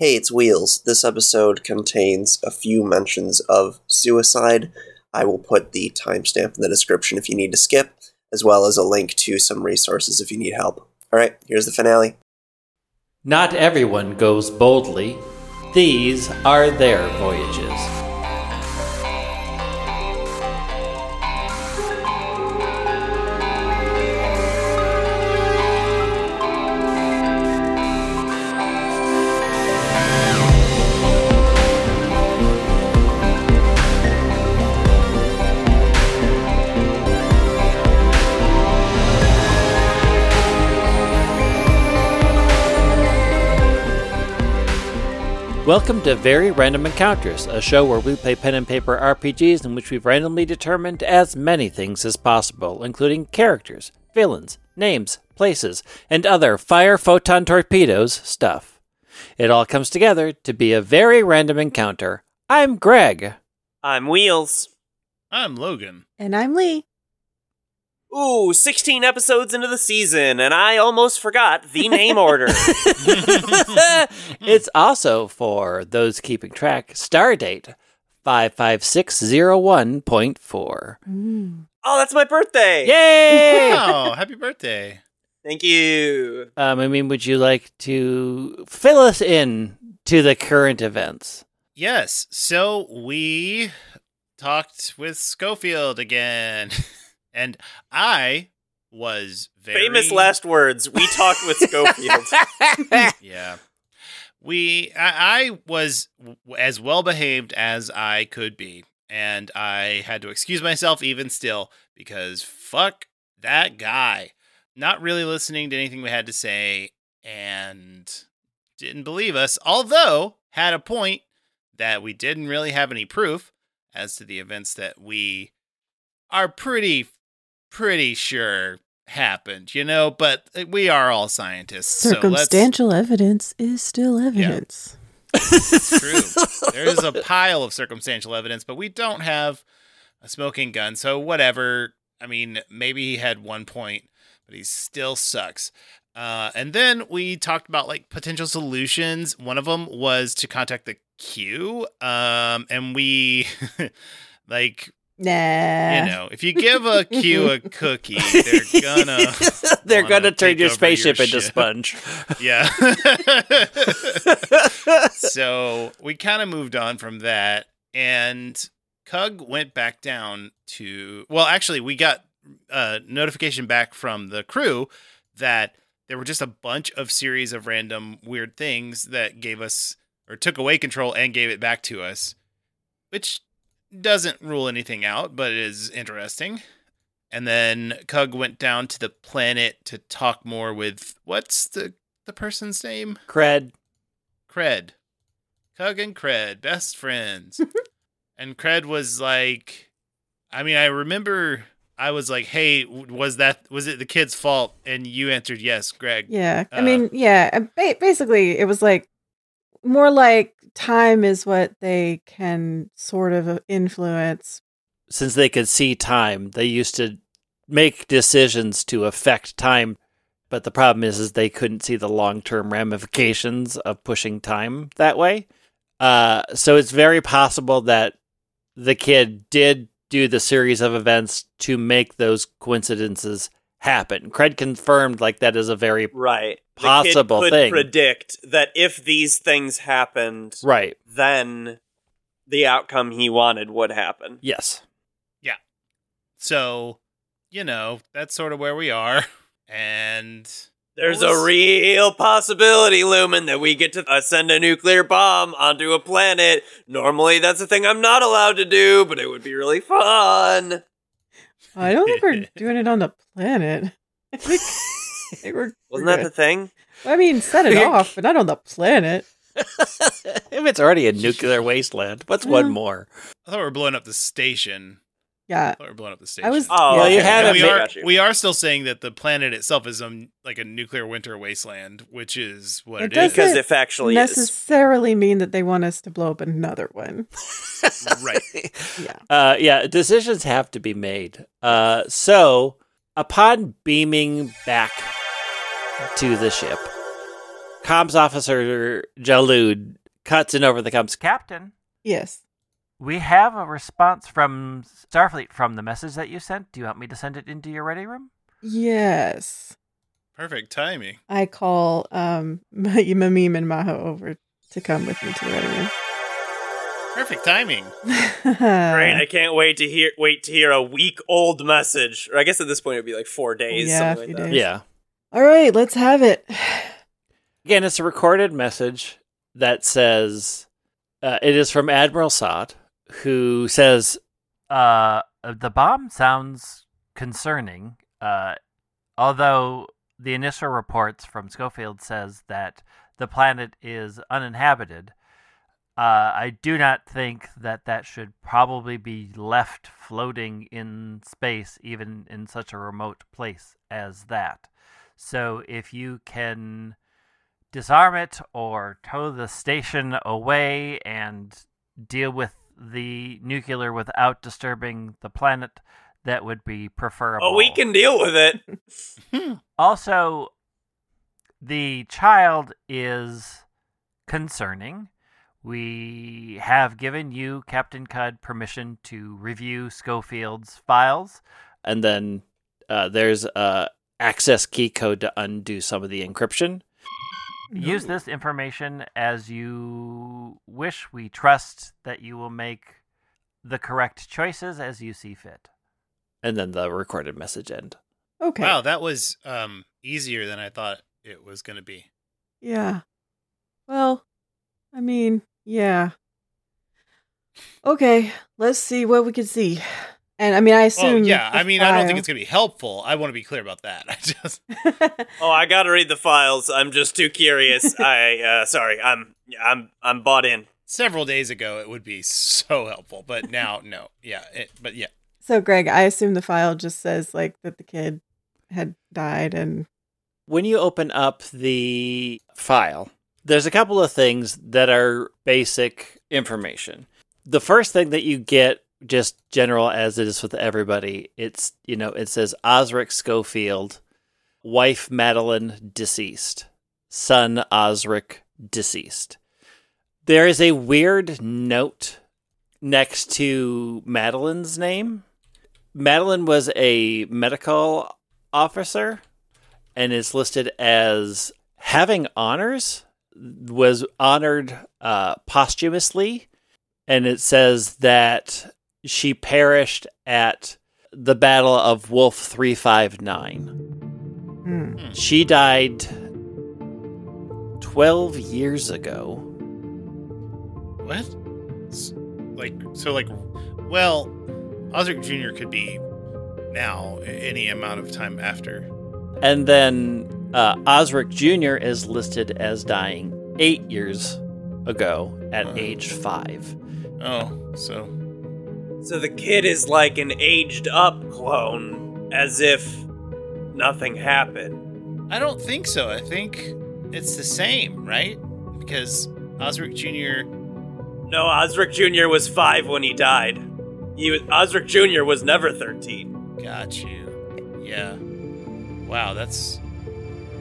Hey, it's Wheels. This episode contains a few mentions of suicide. I will put the timestamp in the description if you need to skip, as well as a link to some resources if you need help. Alright, here's the finale. Not everyone goes boldly. These are their voyages. Welcome to Very Random Encounters, a show where we play pen and paper RPGs in which we've randomly determined as many things as possible, including characters, villains, names, places, and other fire photon torpedoes stuff. It all comes together to be a very random encounter. I'm Greg. I'm Wheels. I'm Logan. And I'm Lee. Ooh, 16 episodes into the season, and I almost forgot the name order. it's also, for those keeping track, Stardate 55601.4. Mm. oh, that's my birthday. Yay! Wow, happy birthday. Thank you. Um, I mean, would you like to fill us in to the current events? Yes, so we talked with Schofield again. and I was very Famous last words. We talked with Schofield. Yeah. We I, I was as well behaved as I could be, and I had to excuse myself even still because fuck that guy. Not really listening to anything we had to say and didn't believe us, although had a point that we didn't really have any proof as to the events that we are pretty pretty sure happened, you know, but uh, we are all scientists. So Circumstantial evidence is still evidence. it's true. there is a pile of circumstantial evidence, but we don't have a smoking gun. So whatever. I mean, maybe he had one point, but he still sucks. Uh, and then we talked about like potential solutions. One of them was to contact the Q. Um, and we like Nah. you know, if you give a Q a cookie, they're gonna They're gonna turn your spaceship your into sponge. Yeah. so we kind of moved on from that, and Cug went back down to. Well, actually, we got a notification back from the crew that there were just a bunch of series of random weird things that gave us or took away control and gave it back to us, which doesn't rule anything out, but it is interesting. And then Cug went down to the planet to talk more with what's the the person's name? Cred. Cred. Cug and Cred, best friends. and Cred was like, I mean, I remember I was like, "Hey, was that was it the kid's fault?" And you answered yes, Greg. Yeah. I Uh, mean, yeah. Basically, it was like more like time is what they can sort of uh, influence. Since they could see time, they used to make decisions to affect time. But the problem is, is they couldn't see the long term ramifications of pushing time that way. Uh, so it's very possible that the kid did do the series of events to make those coincidences happen. Cred confirmed like that is a very right. The kid Possible could thing. predict that if these things happened, right. then the outcome he wanted would happen. Yes. Yeah. So, you know, that's sort of where we are. And There's What a real possibility, Lumen, that we get to uh, send a nuclear bomb onto a planet. Normally, that's a thing I'm not allowed to do, but it would be really fun. I don't think we're doing it on the planet. I think, I think we're. Wasn't we're that the thing? I mean, set it off, but not on the planet. if it's already a nuclear wasteland, what's one more? I thought we were blowing up the station. Yeah. I thought we blowing up the station. I was. Oh, Well, you had And a we are you. we are still saying that the planet itself is um, like a nuclear winter wasteland, which is what It it doesn't- is. Because it factually is. necessarily mean that they want us to blow up another one. Right. Yeah. Uh, yeah, decisions have to be made. Uh, so, upon beaming back to the ship, comms officer Jalud cuts in over the comms. Captain, Yes. We have a response from Starfleet from the message that you sent. Do you want me to send it into your ready room? Yes. Perfect timing. I call um Mamim and Maho over to come with me to the ready room. Perfect timing. room. Great! I can't wait to hear wait to hear a week old message. Or I guess at this point it'd be like four days. Yeah, something a like that. days. Yeah. All right, let's have it. Again, it's a recorded message that says uh, it is from Admiral Sod, who says uh, the bomb sounds concerning. Uh, although the initial reports from Schofield says that the planet is uninhabited, uh, I do not think that that should probably be left floating in space, even in such a remote place as that. So if you can disarm it or tow the station away and deal with the nuclear without disturbing the planet, that would be preferable. Oh, we can deal with it. Also, the child is concerning. We have given you, Captain Cug, permission to review Schofield's files, and then uh, there's a access key code to undo some of the encryption. Use this information as you wish. We trust that you will make the correct choices as you see fit. And then the recorded message end. Okay. Wow, that was um easier than I thought it was going to be. Yeah. Well, I mean, yeah. Okay, let's see what we can see. And I mean, I Oh assume. yeah, I mean, I don't think it's going to be helpful. I want to be clear about that. I just Oh, I gotta read the files. I'm just too curious. I uh sorry. I'm I'm I'm bought in. several days ago it would be so helpful, but now no. Yeah, it, but yeah. so, Greg, I assume the file just says like that the kid had died, and when you open up the file, there's a couple of things that are basic information. The first thing that you get, just general as it is with everybody, it's, you know, it says Osric Schofield, wife Madeline deceased, son Osric deceased. There is a weird note next to Madeline's name. Madeline was a medical officer and is listed as having honors was honored uh, posthumously and it says that she perished at the battle of wolf 359 hmm. she died 12 years ago What? Like so like well, Osric Jr. could be now any amount of time after. and then uh, osric jr is listed as dying eight years ago at Uh. age five Oh, so So the kid is like an aged up clone, as if nothing happened. I don't think so. I think it's the same, right? Because Osric Jr. No, Osric Jr. was five when he died. He was, Osric Jr. was never thirteen. got you. Yeah. Wow, that's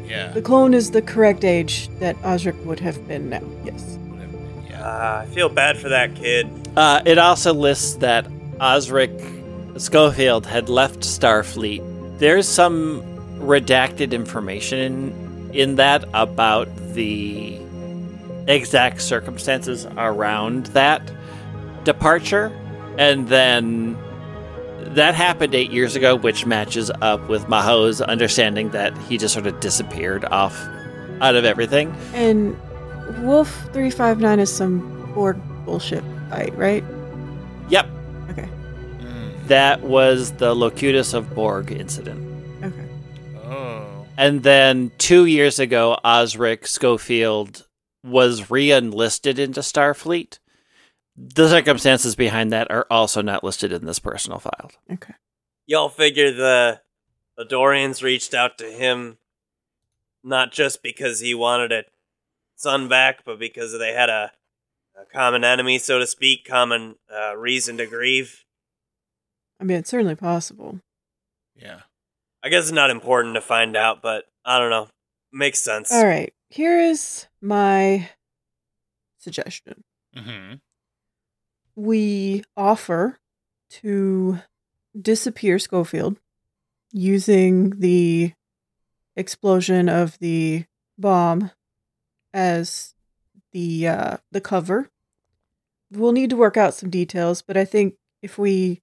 yeah. the clone is the correct age that Osric would have been now. Yes. whatever, Yeah. Ah, I feel bad for that kid. Uh, it also lists that Osric Schofield had left Starfleet. There's some redacted information in, in that about the exact circumstances around that departure. And then that happened eight years ago, which matches up with Maho's understanding that he just sort of disappeared off out of everything. And Wolf three five nine is some Borg bullshit fight, right? Yep, Okay. Mm. that was the Locutus of Borg incident. Okay. Oh. And then two years ago, Osric Schofield was re enlisted into Starfleet. The circumstances behind that are also not listed in this personal file. Okay. Y'all figure the the Dorians reached out to him not just because he wanted a son back, but because they had a, a common enemy, so to speak, common uh, reason to grieve. I mean, it's certainly possible. Yeah. I guess it's not important to find out, but I don't know. Makes sense. All right. here is my suggestion. hmm We offer to disappear Schofield using the explosion of the bomb as the uh, the cover. We'll need to work out some details, but I think if we,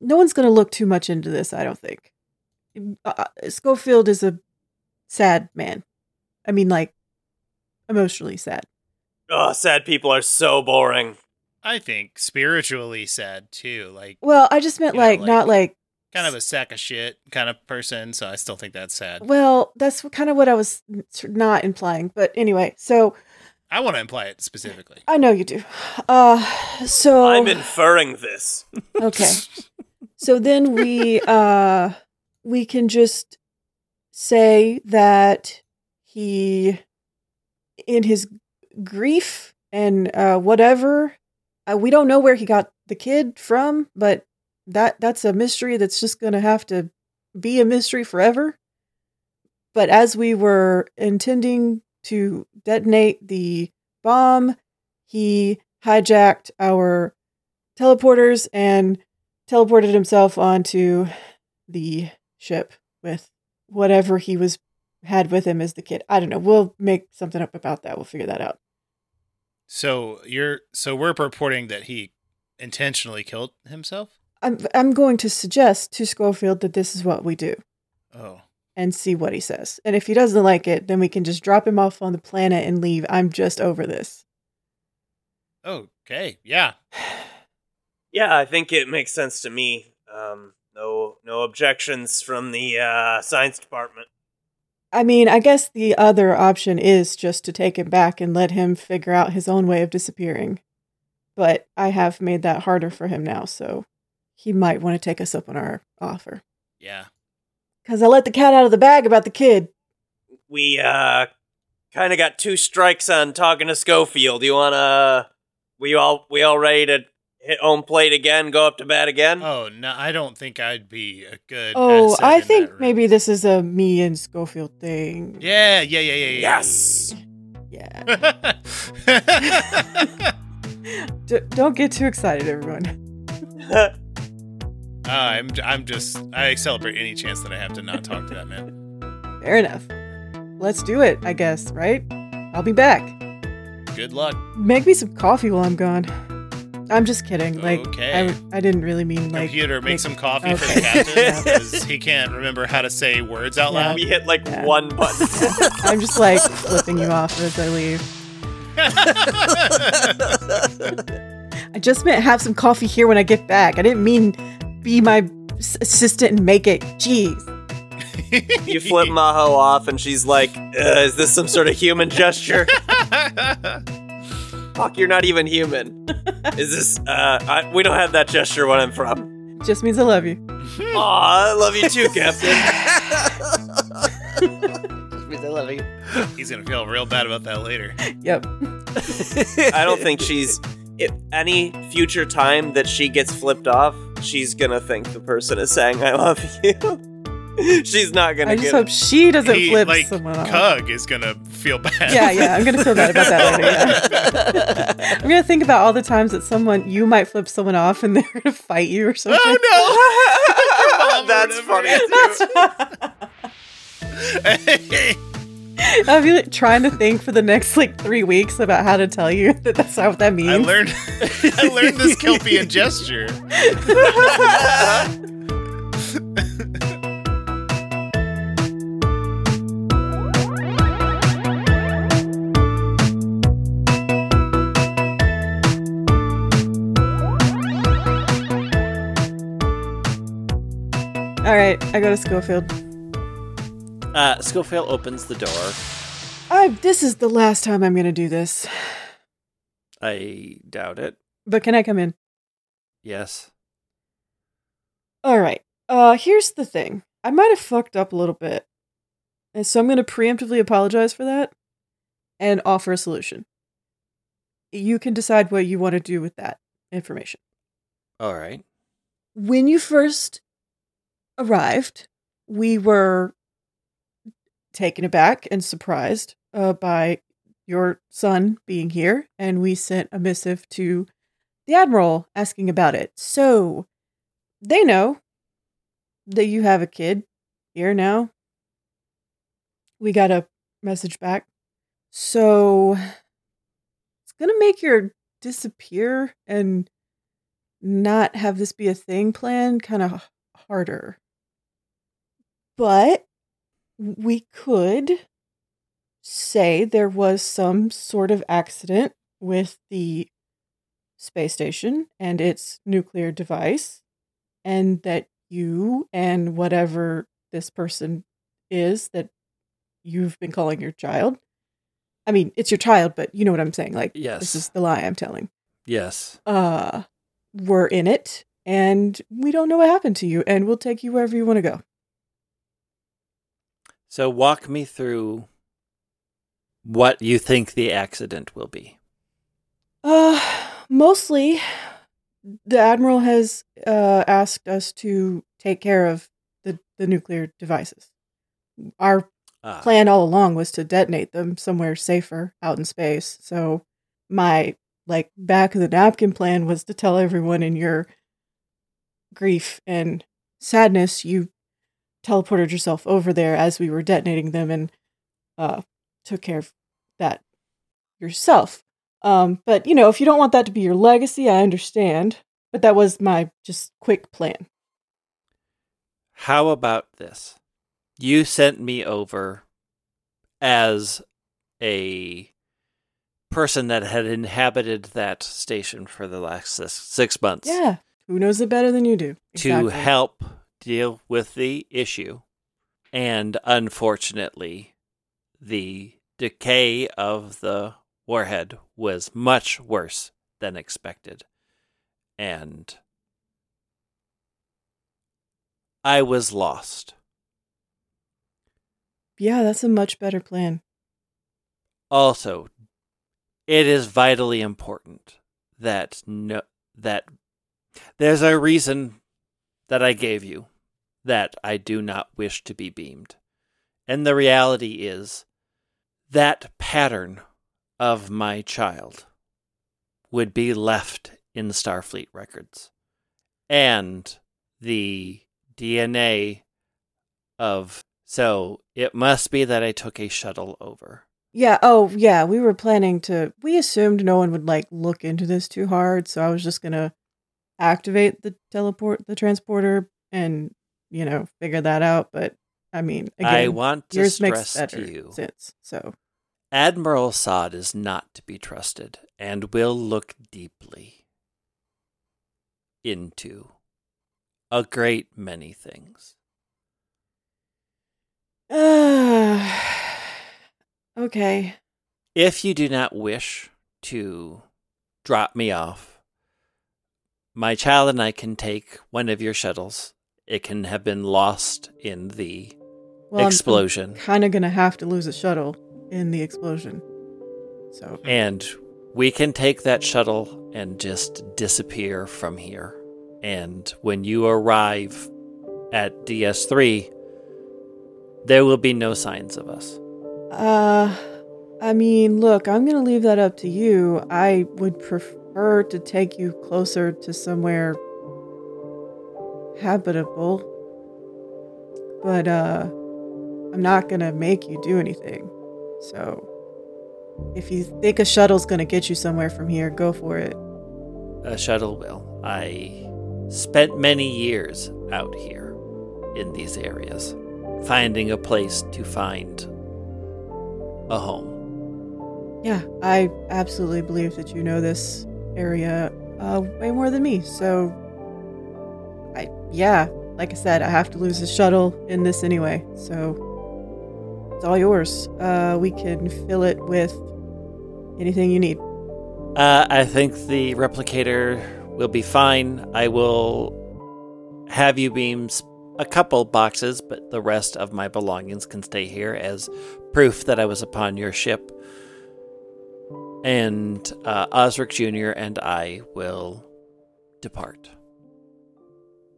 no one's going to look too much into this. I don't think. Uh, Schofield is a sad man. I mean, like emotionally sad. Oh, sad people are so boring. I think spiritually sad too. Like Well, I just meant Yeah, like, like- not like kind of a sack of shit kind of person. So I still think that's sad. Well, that's kind of what I was not implying. But anyway, so I want to imply it specifically. I know you do. Uh, so I'm inferring this. okay. So then we uh we can just say that he in his grief and uh whatever uh, we don't know where he got the kid from, but that that's a mystery that's just going to have to be a mystery forever. But as we were intending to detonate the bomb, he hijacked our teleporters and teleported himself onto the ship with whatever he was had with him as the kid. I don't know. We'll make something up about that. We'll figure that out. So you're so we're purporting that he intentionally killed himself. I'm I'm going to suggest to Schofield that this is what we do Oh, and see what he says. And if he doesn't like it, then we can just drop him off on the planet and leave. I'm just over this. okay, yeah. Yeah, I think it makes sense to me. Um, no, no objections from the uh, science department. I mean, I guess the other option is just to take him back and let him figure out his own way of disappearing. But I have made that harder for him now, so he might want to take us up on our offer. Yeah. Because I let the cat out of the bag about the kid. We uh, kind of got two strikes on talking to Schofield. You wanna? We all we all ready to hit home plate again? Go up to bat again? Oh no, I don't think I'd be a good. Oh, I think maybe this is a me and Schofield thing. Yeah, yeah, yeah, yeah, yeah. Yes. Yeah. D- don't get too excited, everyone. Uh, I'm, I'm just, I celebrate any chance that I have to not talk to that man. Fair enough. Let's do it, I guess, right? I'll be back. Good luck. Make me some coffee while I'm gone. I'm just kidding. Like, Okay. I, w- I didn't really mean like. Computer, make make- some coffee for the captain Yeah. because he can't remember how to say words out Yeah. loud. we hit like Yeah. one button. I'm just like flipping you off as I leave. I just meant have some coffee here when I get back. I didn't mean be my s- assistant and make it. Jeez. you flip Maho off, and she's like, uh, "Is this some sort of human gesture? Fuck, you're not even human. Is this? Uh, I, we don't have that gesture when I'm from. Just means I love you. Aw, I love you too, Captain. Just means I love you. He's gonna feel real bad about that later. Yep. I don't think she's. If any future time that she gets flipped off, she's gonna think the person is saying "I love you." she's not gonna I just get. hope she doesn't He, flip like, someone off. Cug is gonna feel bad. Yeah, yeah, I'm gonna feel bad about that later. Yeah. I'm gonna think about all the times that someone you might flip someone off and they're gonna fight you or something. Oh no, That's funny. too. I'll be like, trying to think for the next like three weeks about how to tell you that that's not what that means. I learned I learned this Kelpien gesture. All right, I go to Schofield. Uh, Schofield opens the door. I this is the last time I'm gonna do this. I doubt it. But can I come in? Yes. All right. Uh, here's the thing. I might have fucked up a little bit, and so I'm gonna preemptively apologize for that, and offer a solution. You can decide what you want to do with that information. All right. when you first arrived, we were taken aback and surprised uh, by your son being here, and we sent a missive to the Admiral asking about it. So they know that you have a kid here now. We got a message back. So it's going to make your disappear and not have this be a thing plan kind of harder. But we could say there was some sort of accident with the space station and its nuclear device, and that you and whatever this person is that you've been calling your child. I mean, it's your child, but you know what I'm saying. Like, Yes. this is the lie I'm telling. Yes. Uh, we're in it, and we don't know what happened to you, and we'll take you wherever you want to go. So walk me through what you think the accident will be. Uh, mostly, the admiral has uh asked us to take care of the the nuclear devices. Our Ah, plan all along was to detonate them somewhere safer out in space. So my like back of the napkin plan was to tell everyone in your grief and sadness you teleported yourself over there as we were detonating them and uh took care of that yourself. Um but you know, if you don't want that to be your legacy, I understand, but that was my just quick plan. How about this? You sent me over as a person that had inhabited that station for the last six, six months Yeah. Who knows it better than you do? to help deal with the issue. And unfortunately, the decay of the warhead was much worse than expected. And I was lost. Yeah, that's a much better plan. Also, it is vitally important that no that there's a reason that I gave you that I do not wish to be beamed. And the reality is that pattern of my child would be left in Starfleet records. And the DNA of so it must be that I took a shuttle over. Yeah, oh yeah, we were planning to we assumed no one would like look into this too hard, so I was just going to activate the teleport the transporter and, you know, figure that out, but I mean, again, I want to yours makes stress better to you sense. So, Admiral Sod is not to be trusted and will look deeply into a great many things. uh, okay. If you do not wish to drop me off, my child and I can take one of your shuttles. It can have been lost in the Well, explosion. kind of going to have to lose a shuttle in the explosion. So, And we can take that shuttle and just disappear from here. And when you arrive at DS3, there will be no signs of us. Uh, I mean, look, I'm gonna leave that up to you. I would prefer to take you closer to somewhere habitable, but uh, I'm not gonna make you do anything. So, if you think a shuttle's gonna get you somewhere from here, go for it. A shuttle will. I spent many years out here in these areas, finding a place to find a home. Yeah, I absolutely believe that you know this area uh, way more than me. So, yeah, like I said, I have to lose the shuttle in this anyway. So, it's all yours. Uh, we can fill it with anything you need. Uh, I think the replicator will be fine. I will have you beams a couple boxes, but the rest of my belongings can stay here as proof that I was upon your ship. And uh, Osric Jr. and I will depart.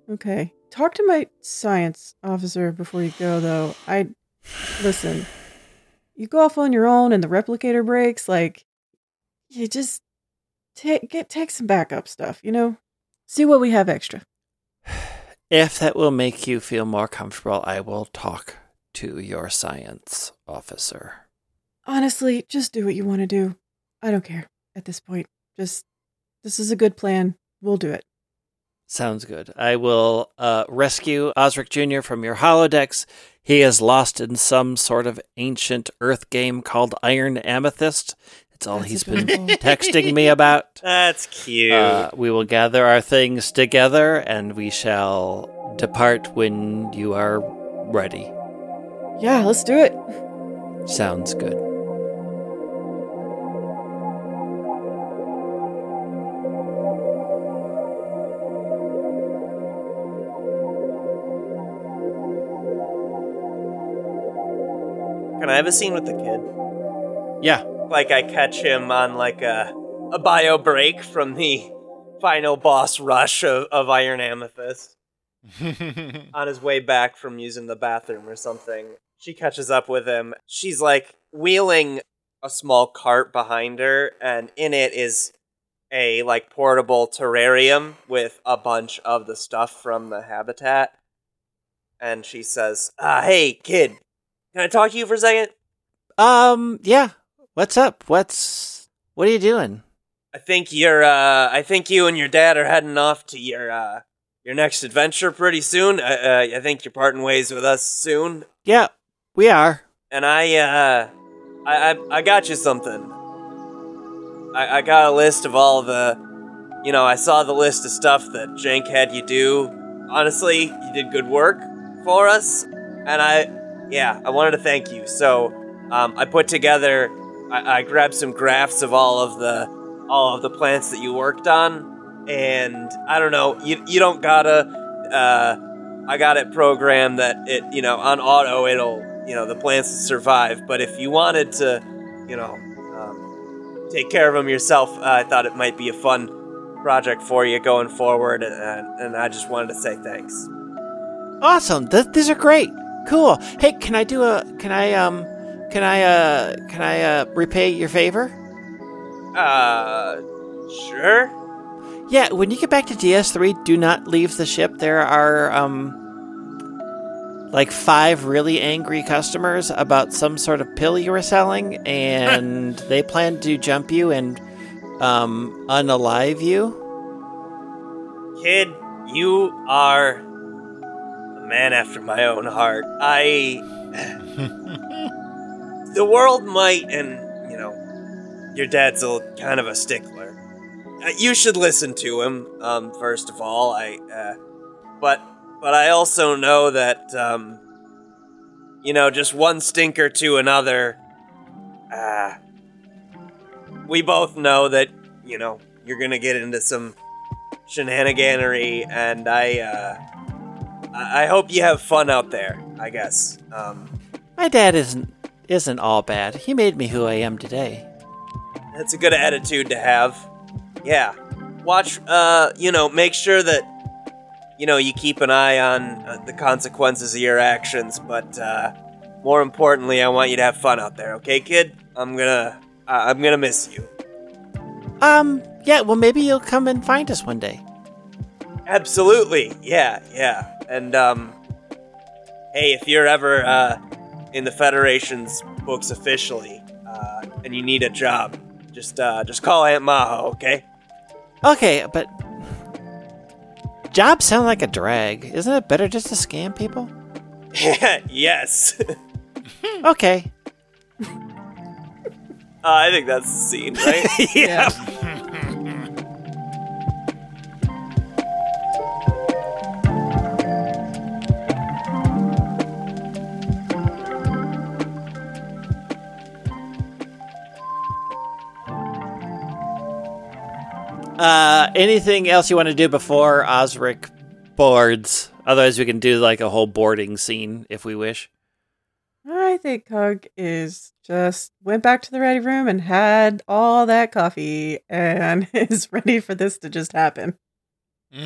Okay. Talk to my science officer before you go, though. I listen, you go off on your own and the replicator breaks, like you just take get take some backup stuff, you know? See what we have extra. If that will make you feel more comfortable, I will talk to your science officer. Honestly, just do what you want to do. I don't care at this point. Just this is a good plan. We'll do it. Sounds good. I will uh, rescue Osric Jr. from your holodecks. He is lost in some sort of ancient Earth game called Iron Amethyst. It's all That's he's been texting me about. That's cute. Uh, we will gather our things together and we shall depart when you are ready. Yeah, let's do it. Sounds good. Can I have a scene with the kid? Yeah. Like I catch him on like a a bio break from the final boss rush of, of Iron Amethyst on his way back from using the bathroom or something. She catches up with him. She's like wheeling a small cart behind her, and in it is a like portable terrarium with a bunch of the stuff from the habitat. And she says, uh, "Hey, kid, can I talk to you for a second? Um, yeah. What's up? What's what are you doing? I think you're uh I think you and your dad are heading off to your uh your next adventure pretty soon. Uh, uh, I think you're parting ways with us soon. Yeah, we are. And I uh I I, I got you something. I, I got a list of all the you know, I saw the list of stuff that Jank had you do. Honestly, you did good work for us. And I yeah, I wanted to thank you. So um, I put together I, I grabbed some graphs of all of the all of the plants that you worked on, and I don't know, you you don't gotta. Uh, I got it programmed that it you know on auto it'll you know the plants survive, but if you wanted to, you know, um, take care of them yourself, uh, I thought it might be a fun project for you going forward, and, and I just wanted to say thanks. Awesome. Th- these are great. Cool. Hey, can I do a can I um can I uh can I uh repay your favor? Uh, sure. Yeah, when you get back to DS3, do not leave the ship. There are um like five really angry customers about some sort of pill you were selling and they plan to jump you and um unalive you. Kid, you are man after my own heart. I. the world might, and, you know, your dad's a kind of a stickler. Uh, you should listen to him, um, first of all. I, uh, but, but I also know that, um, you know, just one stinker to another, uh, we both know that, you know, you're gonna get into some shenaniganery, and I, uh, I I hope you have fun out there. I guess. Um, My dad isn't isn't all bad. He made me who I am today. that's a good attitude to have. Yeah. Watch. Uh, you know, make sure that you know you keep an eye on uh, the consequences of your actions, but uh, more importantly, I want you to have fun out there. Okay, kid? I'm gonna. Uh, I'm gonna miss you. Um, yeah, well maybe you'll come and find us one day. Absolutely. Yeah, yeah. And um hey, if you're ever uh in the Federation's books officially, uh and you need a job, just uh just call Aunt Maho, okay? Okay, but jobs sound like a drag. Isn't it better just to scam people? yes. uh, Okay. I think that's the scene, right? Yeah. Uh, anything else you want to do before Osric boards? Otherwise, we can do like a whole boarding scene if we wish. I think Cug is just went back to the ready room and had all that coffee and is ready for this to just happen.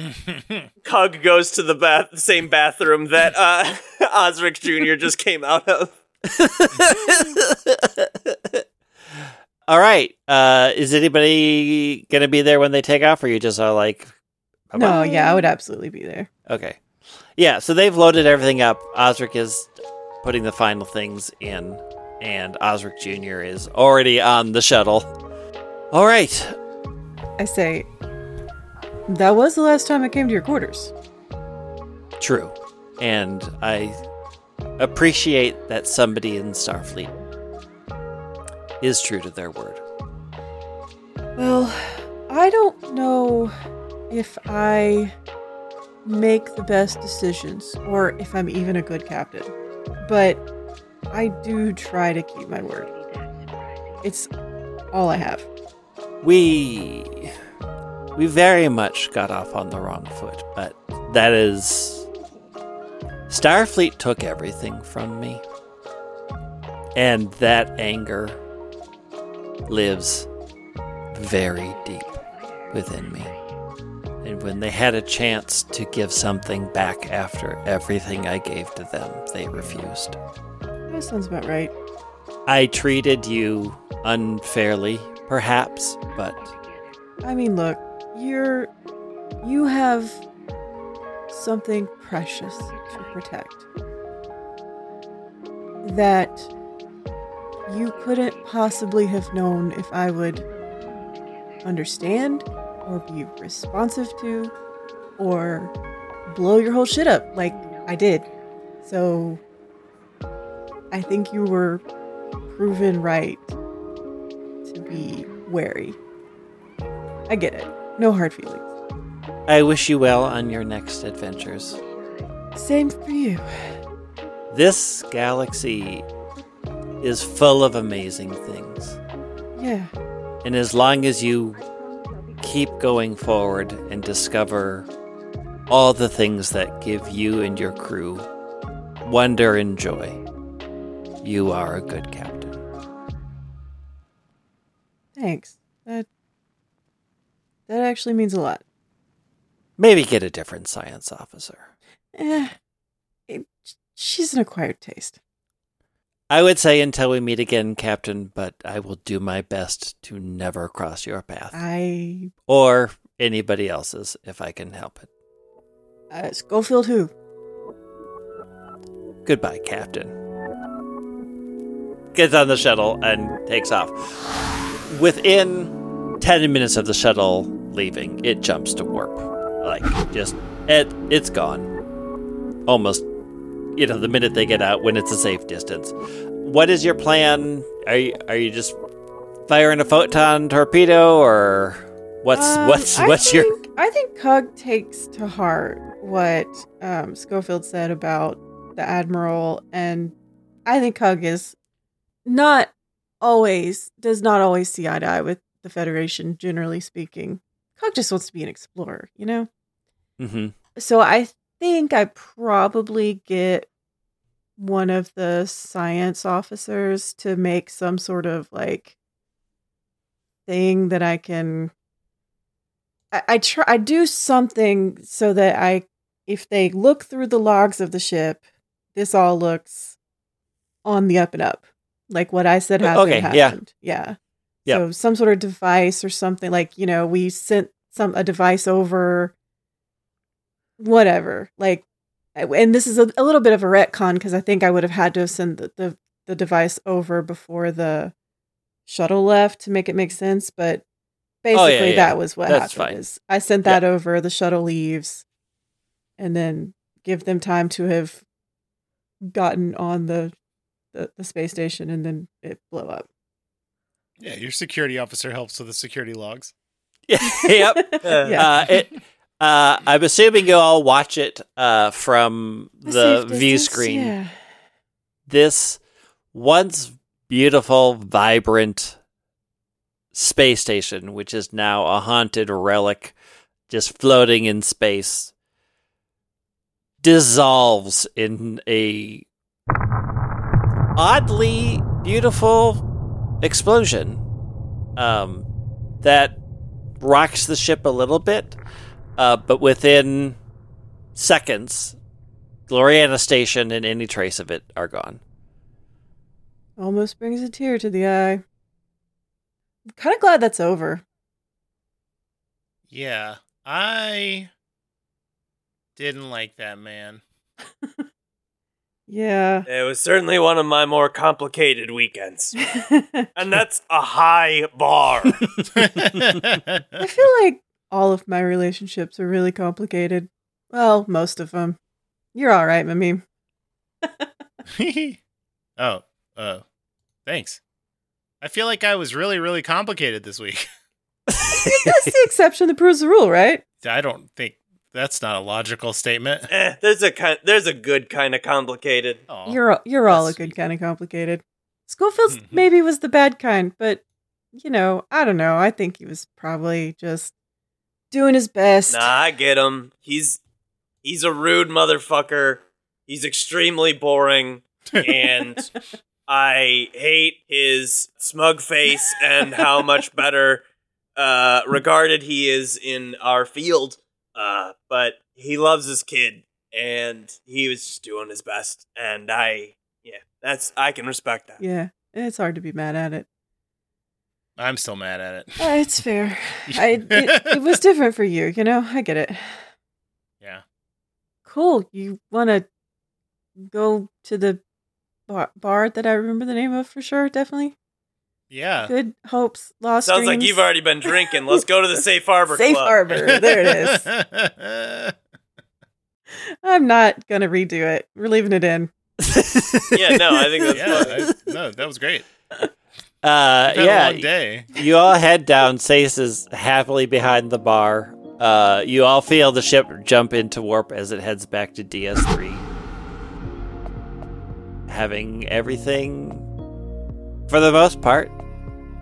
Cug goes to the bath same bathroom that uh Osric Jr. just came out of. All right. Uh, is anybody gonna be there when they take off, or you just are like? No, yeah, I would absolutely be there. Okay. Yeah, so they've loaded everything up. Osric is putting the final things in, and Osric Jr. is already on the shuttle. All right. I say, that was the last time I came to your quarters. True. And I appreciate that somebody in Starfleet is true to their word. Well, I don't know if I make the best decisions or if I'm even a good captain, but I do try to keep my word. It's all I have. We we very much got off on the wrong foot, but that is Starfleet took everything from me. And that anger lives very deep within me. And when they had a chance to give something back after everything I gave to them, they refused. That sounds about right. I treated you unfairly, perhaps, but I mean, look, you're you have something precious to protect that you couldn't possibly have known if I would understand or be responsive to or blow your whole shit up like I did. So I think you were proven right to be wary. I get it. No hard feelings. I wish you well on your next adventures. Same for you. This galaxy is full of amazing things. Yeah. And as long as you keep going forward and discover all the things that give you and your crew wonder and joy, you are a good captain. Thanks. That that actually means a lot. Maybe get a different science officer. Eh, it, she's an acquired taste. I would say until we meet again, Captain, but I will do my best to never cross your path. I or anybody else's if I can help it. uh, Schofield who? Goodbye, Captain. Gets on the shuttle and takes off. Within 10 minutes of the shuttle leaving, it jumps to warp. Like, just, it, it's gone. Almost, you know, the minute they get out when it's a safe distance. What is your plan? Are you, are you just firing a photon torpedo or what's, Um, what's, what's your. I think Cug takes to heart what um, Schofield said about the Admiral, and I think Cug is not always, does not always see eye to eye with the Federation, generally speaking. Cug just wants to be an explorer, you know? hmm So I think I probably get one of the science officers to make some sort of like thing that I can I, I try I do something so that I if they look through the logs of the ship, this all looks on the up and up. Like what I said uh, happened. Okay, yeah. Yeah. Yep. So some sort of device or something like, you know, we sent some a device over whatever. Like and this is a, a little bit of a retcon because I think I would have had to have sent the, the, the device over before the shuttle left to make it make sense. But basically, Oh, yeah, yeah. that was what That's happened. fine. Is I sent that over, the shuttle leaves, and then give them time to have gotten on the the, the space station, and then it blow up. Yeah, your security officer helps with the security logs. yep. Yeah. Uh, it, uh, I'm assuming you all watch it uh, from the safe view distance, screen. Yeah. This once beautiful, vibrant space station, which is now a haunted relic, just floating in space, dissolves in a oddly beautiful explosion um, that rocks the ship a little bit, uh, but within seconds, Gloriana Station and any trace of it are gone. almost brings a tear to the eye. I'm kind of glad that's over. Yeah, I didn't like that man. Yeah. It was certainly one of my more complicated weekends. And that's a high bar. I feel like all of my relationships are really complicated. Well, most of them. You're all right, Mimi. oh, uh, thanks. I feel like I was really, really complicated this week. That's the exception that proves the rule, right? I don't think that's not a logical statement. eh, there's a kind, there's a good kind of complicated. Aw. You're all- you're all a good kind of complicated. Schofield Mhm. maybe was the bad kind, but you know, I don't know. I think he was probably just doing his best. Nah, I get him. He's he's a rude motherfucker. He's extremely boring, and I hate his smug face and how much better uh, regarded he is in our field. Uh, but he loves his kid, and he was just doing his best. And I, yeah, that's I can respect that. Yeah, it's hard to be mad at it. I'm still mad at it. Uh, it's fair. I it, it was different for you, you know. I get it. yeah. Cool. You want to go to the bar, bar that I remember the name of for sure? Definitely. Yeah. Good hopes, lost. Sounds like you've already been drinking. Let's go to the Safe Harbor Safe Club. harbor. There it is. I'm not gonna redo it. We're leaving it in. Yeah, no, I think that's yeah. fine. I, no, that was great. Uh, It's a yeah, long day. you all head down. Sace is happily behind the bar. Uh, you all feel the ship jump into warp as it heads back to DS3. Having everything, for the most part,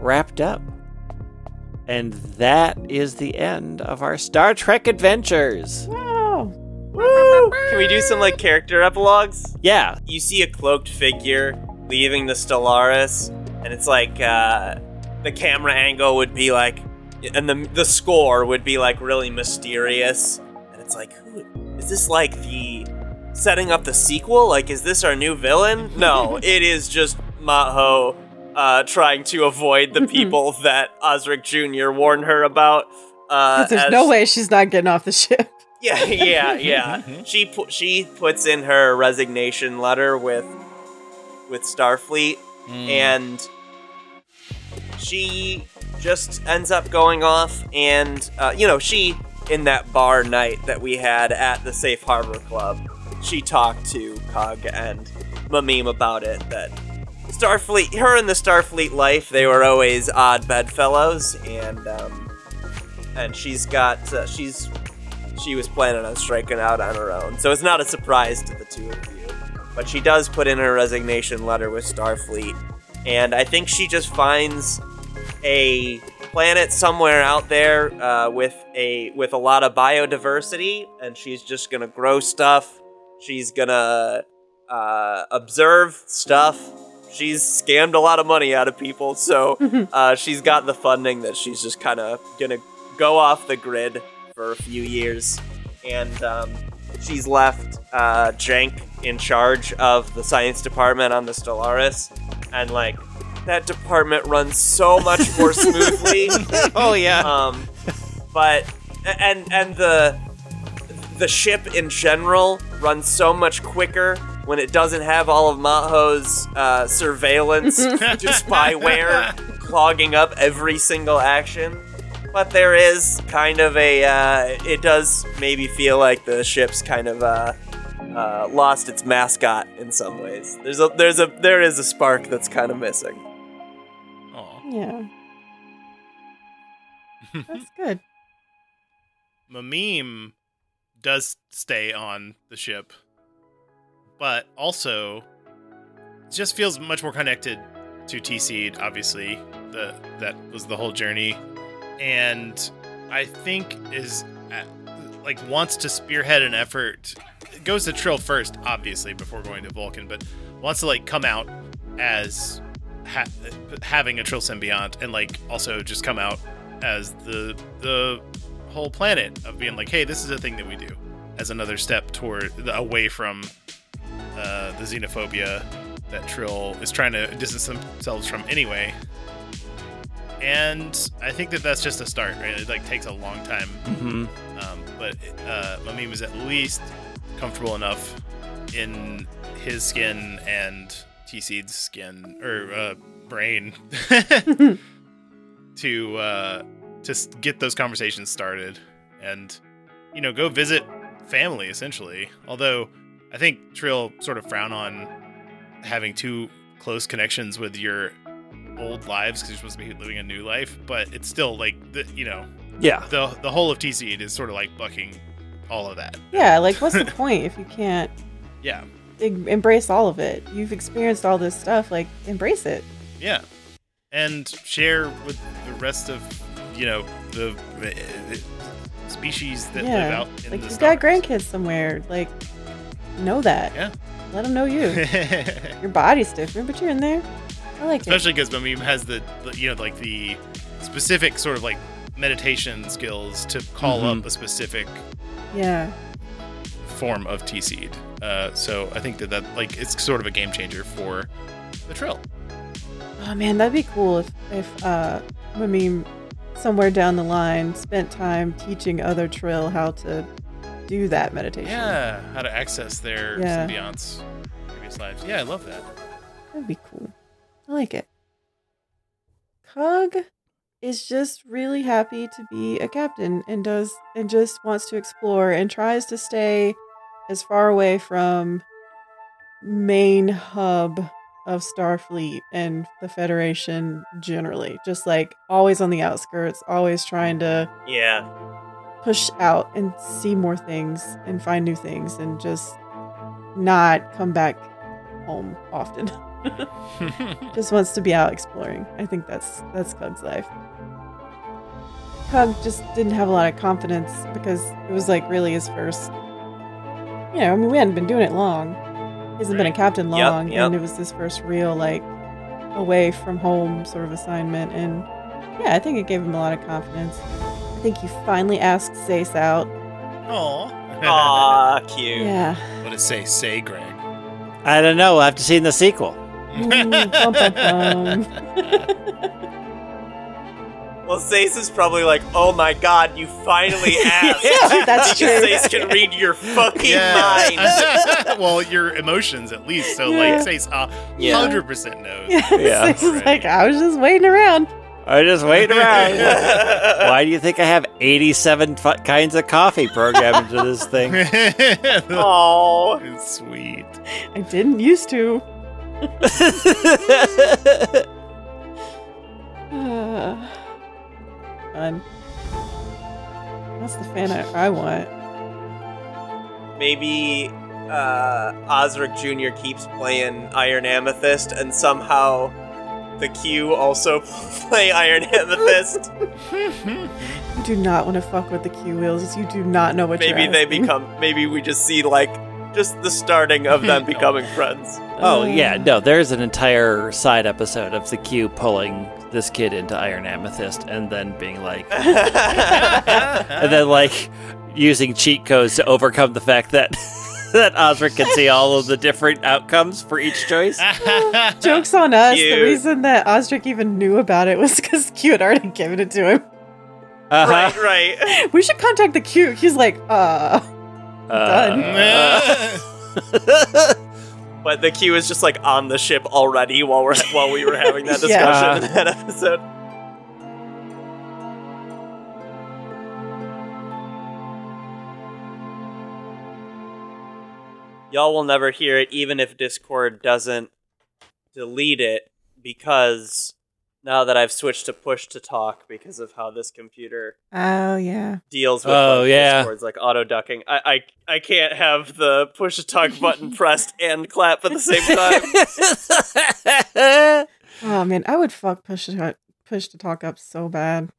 wrapped up. And that is the end of our Star Trek adventures. Wow. Woo! Can we do some like character epilogues? Yeah, You see a cloaked figure leaving the Stellaris, and it's like uh, the camera angle would be like, and the the score would be like really mysterious, and it's like, who is this? Like the setting up the sequel? Like, is this our new villain? No, it is just Maho. Uh, trying to avoid the people that Osric Jr. warned her about. Uh, 'Cause there's as- no way she's not getting off the ship. yeah, yeah, yeah. she pu- she puts in her resignation letter with with Starfleet, Mm. and she just ends up going off, and uh, you know, she in that bar night that we had at the Safe Harbor Club, she talked to Cug and Mamim about it. That Starfleet, her and the Starfleet life, they were always odd bedfellows, and um, and she's got uh, she's she was planning on striking out on her own. So it's not a surprise to the two of you. But she does put in her resignation letter with Starfleet. And I think she just finds a planet somewhere out there uh, with a with a lot of biodiversity, and she's just gonna grow stuff. She's gonna uh, observe stuff. She's scammed a lot of money out of people, so uh, she's got the funding that she's just kind of gonna go off the grid for a few years, and um, she's left uh, Jank in charge of the science department on the Stellaris, and like that department runs so much more smoothly. Oh yeah. um, but and and the the ship in general runs so much quicker when it doesn't have all of Maho's uh, surveillance to spyware clogging up every single action. But there is kind of a. Uh, it does maybe feel like the ship's kind of uh, uh, lost its mascot in some ways. There's a there's a there is a spark that's kind of missing. Aw. Yeah, that's good. Mamim does stay on the ship, but also just feels much more connected to T Seed. Obviously, the that was the whole journey, and I think is uh, like wants to spearhead an effort. It goes to Trill first, obviously, before going to Vulcan, but wants to like come out as ha- having a Trill symbiont, and like also just come out as the the whole planet of being like, hey, this is a thing that we do as another step toward away from uh, the xenophobia that Trill is trying to distance themselves from anyway. And I think that that's just a start. Right? It like takes a long time, hmm um, but uh, Mamim was at least comfortable enough in his skin and T Seed's skin or uh, brain to uh, to get those conversations started and you know go visit family essentially. Although I think Trill sort of frown on having too close connections with your old lives because you're supposed to be living a new life, but it's still like the you know Yeah. the the whole of T Seed is sort of like bucking all of that. Yeah, like what's the point if you can't Yeah, em- embrace all of it? You've experienced all this stuff, like embrace it. yeah, and share with the rest of you know the uh, species that live yeah, out in like the you've got grandkids somewhere. Like know that. Yeah. Let them know you. Your body's different, but you're in there. I like especially because Mamim has the, the you know like the specific sort of like meditation skills to call Mhm. up a specific Yeah. form of T seed. Uh, so I think that that like it's sort of a game changer for the Trill. Oh man, that'd be cool if if uh I somewhere down the line spent time teaching other Trill how to do that meditation. Yeah, how to access their Yeah. symbionts previous lives. Yeah, I love that. That'd be cool. I like it. Cug is just really happy to be a captain and does and just wants to explore and tries to stay as far away from main hub of Starfleet and the Federation generally. Just like always on the outskirts, always trying to Yeah. push out and see more things and find new things and just not come back home often. just wants to be out exploring. I think that's that's Cug's life. Cug just didn't have a lot of confidence because it was like really his first. You know, I mean, we hadn't been doing it long. He hasn't been a captain long, yep. and it was his first real like away from home sort of assignment. And yeah, I think it gave him a lot of confidence. I think he finally asked Sace out. Aw. Aw, cute. Yeah. what does it say? Say, Greg. I don't know. I have to see in the sequel. Well, Zace is probably like, oh my god, you finally asked. That's because true. Zace can read your fucking mind. well, your emotions at least. So Yeah. like, say uh, Yeah. hundred percent knows. Yeah, Yeah. Sace is like, I was just waiting around. I just wait around. Why do you think I have 87 f- kinds of coffee programmed into this thing? Oh, it's sweet. I didn't used to. Uh, fun. That's the fan art I want. maybe uh, Osric Jr. keeps playing Iron Amethyst, and somehow the Q also play Iron Amethyst. You do not want to fuck with the Q wheels. You do not know what maybe they become. Maybe we just see like just the starting of them becoming friends. oh, yeah. No, there's an entire side episode of the Q pulling this kid into Iron Amethyst and then being like, and then like using cheat codes to overcome the fact that that Osric can see all of the different outcomes for each choice. Joke's on us. The reason that Osric even knew about it was because Q had already given it to him. Uh-huh. right, right. We should contact the Q. He's like, uh. Done. Uh, But the Q is just like on the ship already while we're while we were having that discussion Yeah. in that episode. Y'all will never hear it, even if Discord doesn't delete it, because now that I've switched to push to talk because of how this computer Oh, yeah. deals with Oh, like, yeah. Discords like auto ducking. I, I I can't have the push to talk button pressed and clap at the same time. Oh, man. I would fuck push to talk, push to talk up so bad.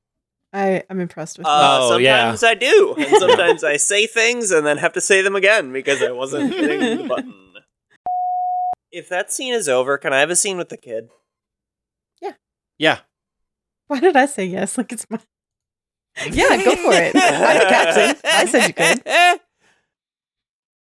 I, I'm impressed with Uh, Oh, yeah. sometimes I do, and sometimes I say things and then have to say them again because I wasn't hitting the button. If that scene is over, can I have a scene with the kid? Yeah. Why did I say yes? Like it's my. Yeah, go for it. I'm the captain. I said you could.